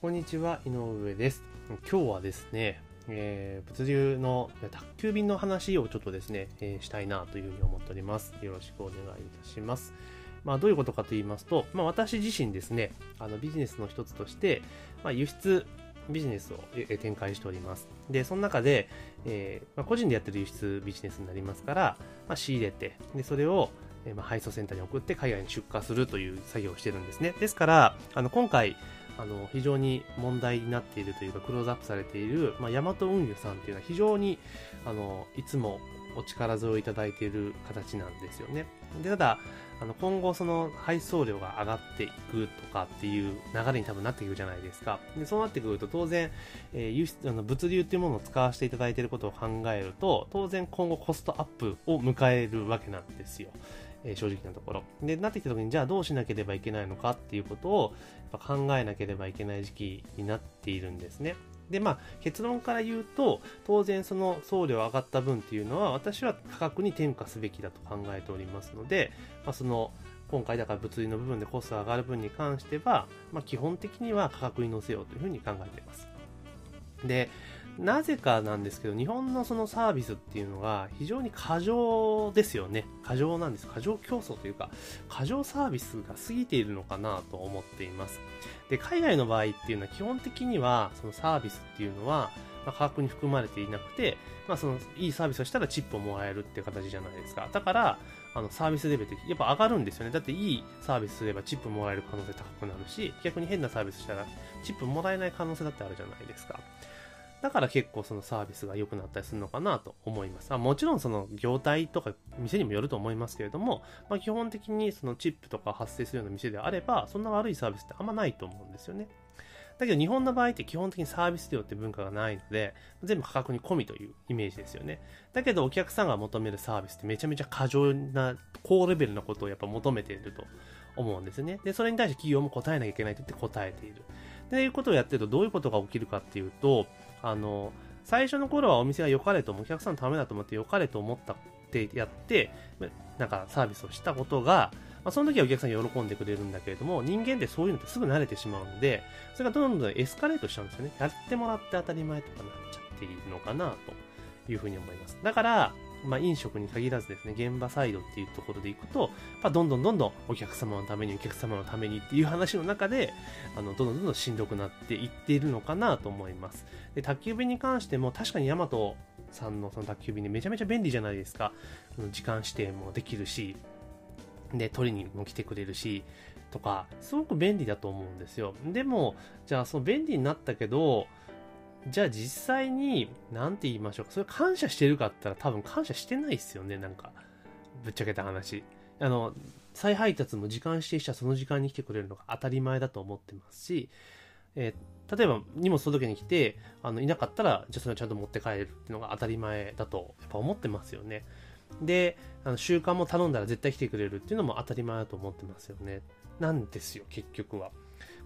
こんにちは、井上です。今日はですね、えー物流の宅急便の話をちょっとですね、えーしたいなというふうに思っております。よろしくお願いいたします。まあ、どういうことかと言いますと、まあ、私自身ですね、あのビジネスの一つとして、まあ、輸出ビジネスを展開しております。で、その中で、えーまあ、個人でやってる輸出ビジネスになりますから、まあ、仕入れて、で、それを、まあ、配送センターに送って海外に出荷するという作業をしてるんですね。ですから、あの、今回、あの、非常に問題になっているというか、クローズアップされている、まあ、ヤマト運輸さんっていうのは非常に、あの、いつもお力添えいただいている形なんですよね。で、ただ、あの、今後その配送量が上がっていくとかっていう流れに多分なってくるじゃないですか。で、そうなってくると当然、えー輸出、あの、物流っていうものを使わせていただいていることを考えると、当然今後コストアップを迎えるわけなんですよ。えー正直なところ。で、なってきた時に、じゃあどうしなければいけないのかっていうことをやっぱ考えなければいけない時期になっているんですね。で、まあ、結論から言うと、当然その送料上がった分っていうのは、私は価格に転嫁すべきだと考えておりますので、まあ、その、今回だから物流の部分でコストが上がる分に関しては、まあ、基本的には価格に乗せようというふうに考えています。で、なぜかなんですけど、日本のそのサービスっていうのが非常に過剰ですよね。過剰なんです。過剰競争というか、過剰サービスが過ぎているのかなと思っています。で、海外の場合っていうのは基本的には、そのサービスっていうのは、まあ、価格に含まれていなくて、まあ、その、いいサービスをしたらチップをもらえるっていう形じゃないですか。だから、あの、サービスレベルってやっぱ上がるんですよね。だっていいサービスすればチップもらえる可能性高くなるし、逆に変なサービスしたらチップもらえない可能性だってあるじゃないですか。だから結構そのサービスが良くなったりするのかなと思います。あもちろんその業態とか店にもよると思いますけれども、まあ、基本的にそのチップとか発生するような店であれば、そんな悪いサービスってあんまないと思うんですよね。だけど日本の場合って基本的にサービス料って文化がないので、全部価格に込みというイメージですよね。だけどお客さんが求めるサービスってめちゃめちゃ過剰な高レベルなことをやっぱ求めていると思うんですね。で、それに対して企業も答えなきゃいけないと言って答えている。で、いうことをやってるとどういうことが起きるかっていうと、あの、最初の頃はお店が良かれともお客さんのためだと思って良かれと思ったってやって、なんかサービスをしたことが、まあ、その時はお客さん喜んでくれるんだけれども、人間ってそういうのってすぐ慣れてしまうので、それがどんどんエスカレートしちゃうんですよね。やってもらって当たり前とかなっちゃっているのかなというふうに思います。だから、まあ、飲食に限らずですね、現場サイドっていうところでいくと、まあ、どんどんどんどんお客様のために、お客様のためにっていう話の中で、あの、どんどんどんどんしんどくなっていっているのかなと思います。で、宅急便に関しても、確かにヤマトさんのその宅急便でめちゃめちゃ便利じゃないですか。時間指定もできるし、で、取りにも来てくれるし、とか、すごく便利だと思うんですよ。でも、じゃあその便利になったけど、じゃあ実際に、なんて言いましょうか。それ感謝してるかって言ったら多分感謝してないですよね、なんか。ぶっちゃけた話。あの、再配達も時間指定したその時間に来てくれるのが当たり前だと思ってますし、えー例えば荷物届けに来て、あの、いなかったら、じゃあそれをちゃんと持って帰るっていうのが当たり前だと、やっぱ思ってますよね。で、あの習慣も頼んだら絶対来てくれるっていうのも当たり前だと思ってますよね。なんですよ、結局は。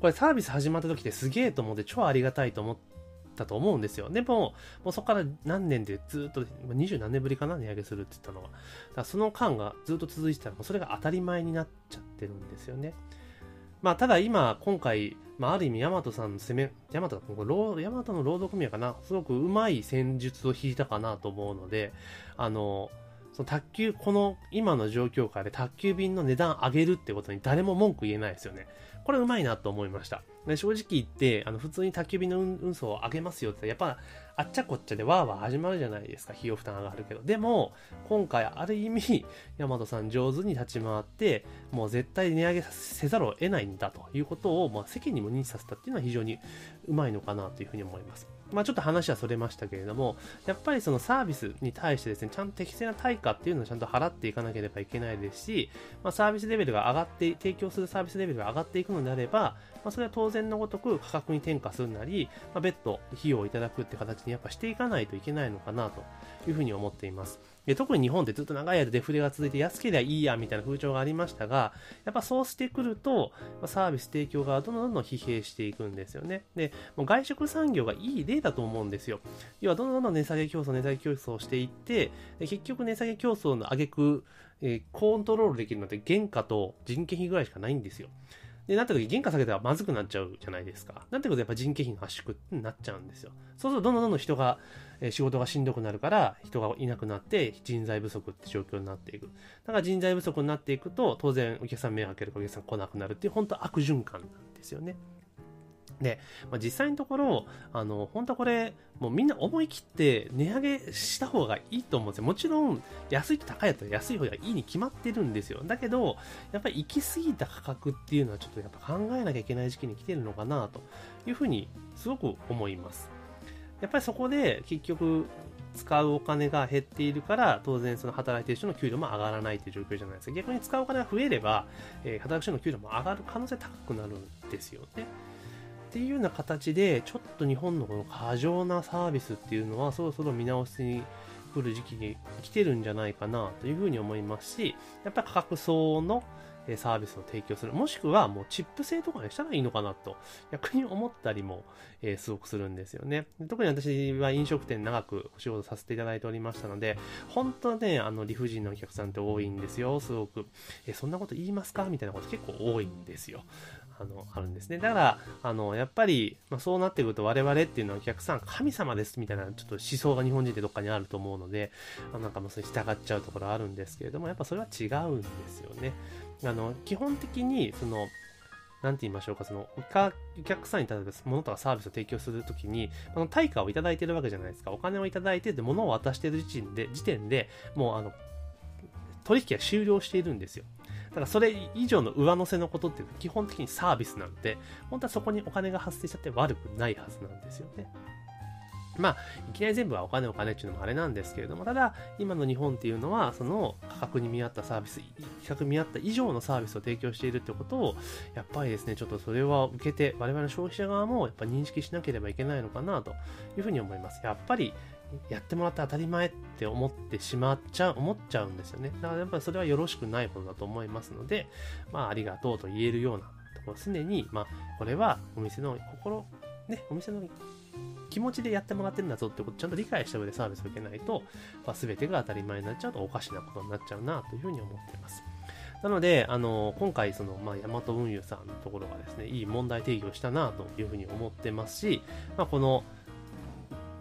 これサービス始まった時ってすげえと思って超ありがたいと思ってたと思うんですよ。でも、もうそこから何年でずっと、二十何年ぶりかな、値上げするって言ったのは。だからその間がずっと続いてたら、もうそれが当たり前になっちゃってるんですよね。まあ、ただ今、今回、まあ、ある意味、ヤマトさんの攻め、ヤマト、ヤマトの労働組合かな、すごくうまい戦術を引いたかなと思うので、あの、その宅急、この今の状況下で宅急便の値段上げるってことに誰も文句言えないですよね。これうまいなと思いました。で正直言って、あの、普通に焚き火の運送を上げますよって、やっぱ、あっちゃこっちゃでわーわー始まるじゃないですか。費用負担上がるけど。でも、今回、ある意味、ヤマトさん上手に立ち回って、もう絶対値上げせざるを得ないんだということを、まあ、世間にも認知させたっていうのは非常にうまいのかなというふうに思います。まあ、ちょっと話はそれましたけれども、やっぱりそのサービスに対してですね、ちゃんと適正な対価っていうのをちゃんと払っていかなければいけないですし、まあ、サービスレベルが上がって、提供するサービスレベルが上がっていくのであれば、まあ、それは当然のごとく価格に転嫁するなり、まあ、別途費用をいただくって形にやっぱしていかないといけないのかなというふうに思っています。特に日本ってずっと長い間デフレが続いて安ければいいやみたいな風潮がありましたが、やっぱそうしてくると、サービス提供がどんどんどん疲弊していくんですよね。で、もう外食産業がいい例だと思うんですよ。要はどんどんどん値下げ競争、値下げ競争をしていって、で結局値下げ競争の挙句、えーコントロールできるのって原価と人件費ぐらいしかないんですよ。で、なった時、原価下げたらまずくなっちゃうじゃないですか。なんてことやっぱ人件費の圧縮になっちゃうんですよ。そうすると、どんどんどんどん人が、えー、仕事がしんどくなるから、人がいなくなって、人材不足って状況になっていく。だから人材不足になっていくと、当然お客さん目を開けるかお客さん来なくなるっていう、本当悪循環なんですよね。で、まあ、実際のところ、あの、本当これ、もうみんな思い切って値上げした方がいいと思うんですよ。もちろん、安いと高いやったら安い方がいいに決まってるんですよ。だけど、やっぱり行き過ぎた価格っていうのはちょっとやっぱ考えなきゃいけない時期に来てるのかなというふうにすごく思います。やっぱりそこで結局、使うお金が減っているから、当然その働いている人の給料も上がらないという状況じゃないですか。逆に使うお金が増えれば、えー、働く人の給料も上がる可能性高くなるんですよね。っていうような形で、ちょっと日本のこの過剰なサービスっていうのは、そろそろ見直しに来る時期に来てるんじゃないかなというふうに思いますし、やっぱり価格相応のサービスを提供する。もしくはもうチップ制とかにしたらいいのかなと、逆に思ったりも、えー、すごくするんですよね。特に私は飲食店長くお仕事させていただいておりましたので、本当はね、あの理不尽なお客さんって多いんですよ、すごく。えー、そんなこと言いますか？みたいなこと結構多いんですよ。あの、あるんですね。だから、あの、やっぱり、まあ、そうなってくると我々っていうのはお客さん神様ですみたいなちょっと思想が日本人ってどっかにあると思うので、あなんかもうそれ従っちゃうところあるんですけれども、やっぱそれは違うんですよね。あの、基本的に、その、なんて言いましょうか、その、お客さんに例えば物とかサービスを提供するときに、あの、対価をいただいてるわけじゃないですか。お金をいただいてて、物を渡してる時点で、時点でもう、あの、取引が終了しているんですよ。だからそれ以上の上乗せのことっていうのは基本的にサービスなんで、本当はそこにお金が発生しちゃって悪くないはずなんですよね。まあ、いきなり全部はお金お金っていうのもあれなんですけれども、ただ、今の日本っていうのは、その価格に見合ったサービス、比較見合った以上のサービスを提供しているってことを、やっぱりですね、ちょっとそれは受けて、我々の消費者側もやっぱ認識しなければいけないのかなというふうに思います。やっぱり、やってもらって当たり前って思ってしまっちゃう、思っちゃうんですよね。だからやっぱりそれはよろしくないことだと思いますので、まあ、ありがとうと言えるようなところ、常に、まあ、これはお店の心、ね、お店の気持ちでやってもらってるんだぞってことをちゃんと理解した上でサービスを受けないと、まあ、全てが当たり前になっちゃうとおかしなことになっちゃうなというふうに思っています。なので、あの、今回、その、まあ、ヤマト運輸さんのところがですね、いい問題提起をしたなというふうに思ってますし、まあ、この、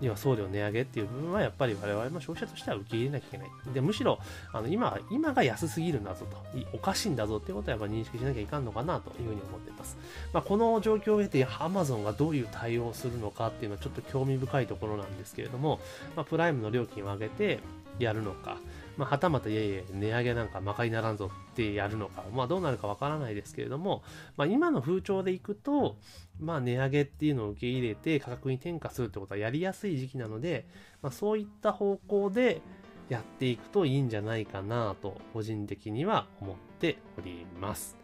要は送料値上げっていう部分はやっぱり我々の消費者としては受け入れなきゃいけない。で、むしろ、あの、今、今が安すぎるんだぞと、おかしいんだぞっていうことはやっぱ認識しなきゃいかんのかなというふうに思っています。まあ、この状況を経て Amazon がどういう対応をするのかっていうのはちょっと興味深いところなんですけれども、まあ、プライムの料金を上げてやるのか、まあ、はたまたいえいえ値上げなんかまかりならんぞってやるのか、まあ、どうなるかわからないですけれども、まあ、今の風潮でいくと、まあ、値上げっていうのを受け入れて価格に転嫁するってことはやりやすい時期なので、まあ、そういった方向でやっていくといいんじゃないかなと個人的には思っております。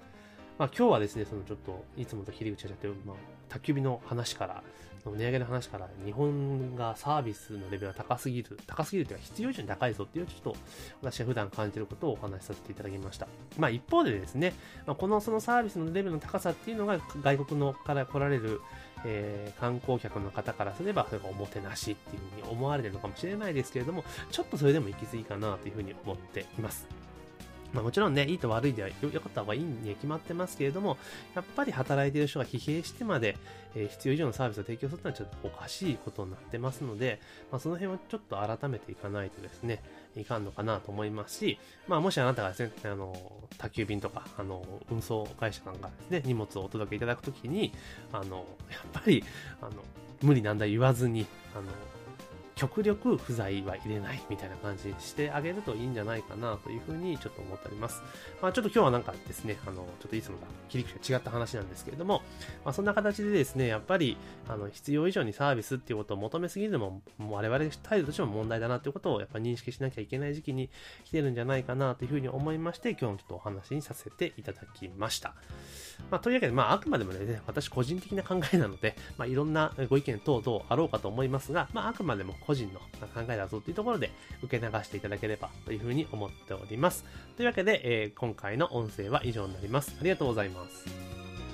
まあ、今日はですね、そのちょっといつもと切り口がちゃって、まあ、宅急便の話から値上げの話から日本がサービスのレベルが高すぎる、高すぎるというか必要以上に高いぞっていうちょっと私が普段感じてることをお話しさせていただきました。まあ一方でですね、まあ、このそのサービスのレベルの高さっていうのが外国のから来られる、えー、観光客の方からすればそれがおもてなしっていうふうに思われてるのかもしれないですけれども、ちょっとそれでも行き過ぎかなというふうに思っています。まあ、もちろんね、いいと悪いでは良かった方がいいには決まってますけれども、やっぱり働いている人が疲弊してまで、えー、必要以上のサービスを提供するのはちょっとおかしいことになってますので、まあ、その辺をちょっと改めていかないとですね、いかんのかなと思いますし、まあ、もしあなたがですね、あの、宅急便とか、あの、運送会社さんがですね、荷物をお届けいただくときに、あの、やっぱり、あの、無理なんだ言わずに、あの、極力不在は入れないみたいな感じにしてあげるといいんじゃないかなというふうにちょっと思っております。まあ、ちょっと今日はなんかですね、あの、ちょっといつもと切り口が違った話なんですけれども、まあ、そんな形でですね、やっぱり、あの、必要以上にサービスっていうことを求めすぎるのも、我々態度としても問題だなということをやっぱ認識しなきゃいけない時期に来てるんじゃないかなというふうに思いまして、今日のちょっとお話にさせていただきました。まあ、というわけで、まあ、あくまでもね、私個人的な考えなので、まあ、いろんなご意見等々あろうかと思いますが、まあ、あくまでも個人の考えだぞというところで受け流していただければというふうに思っております。というわけで、えー、今回の音声は以上になります。ありがとうございます。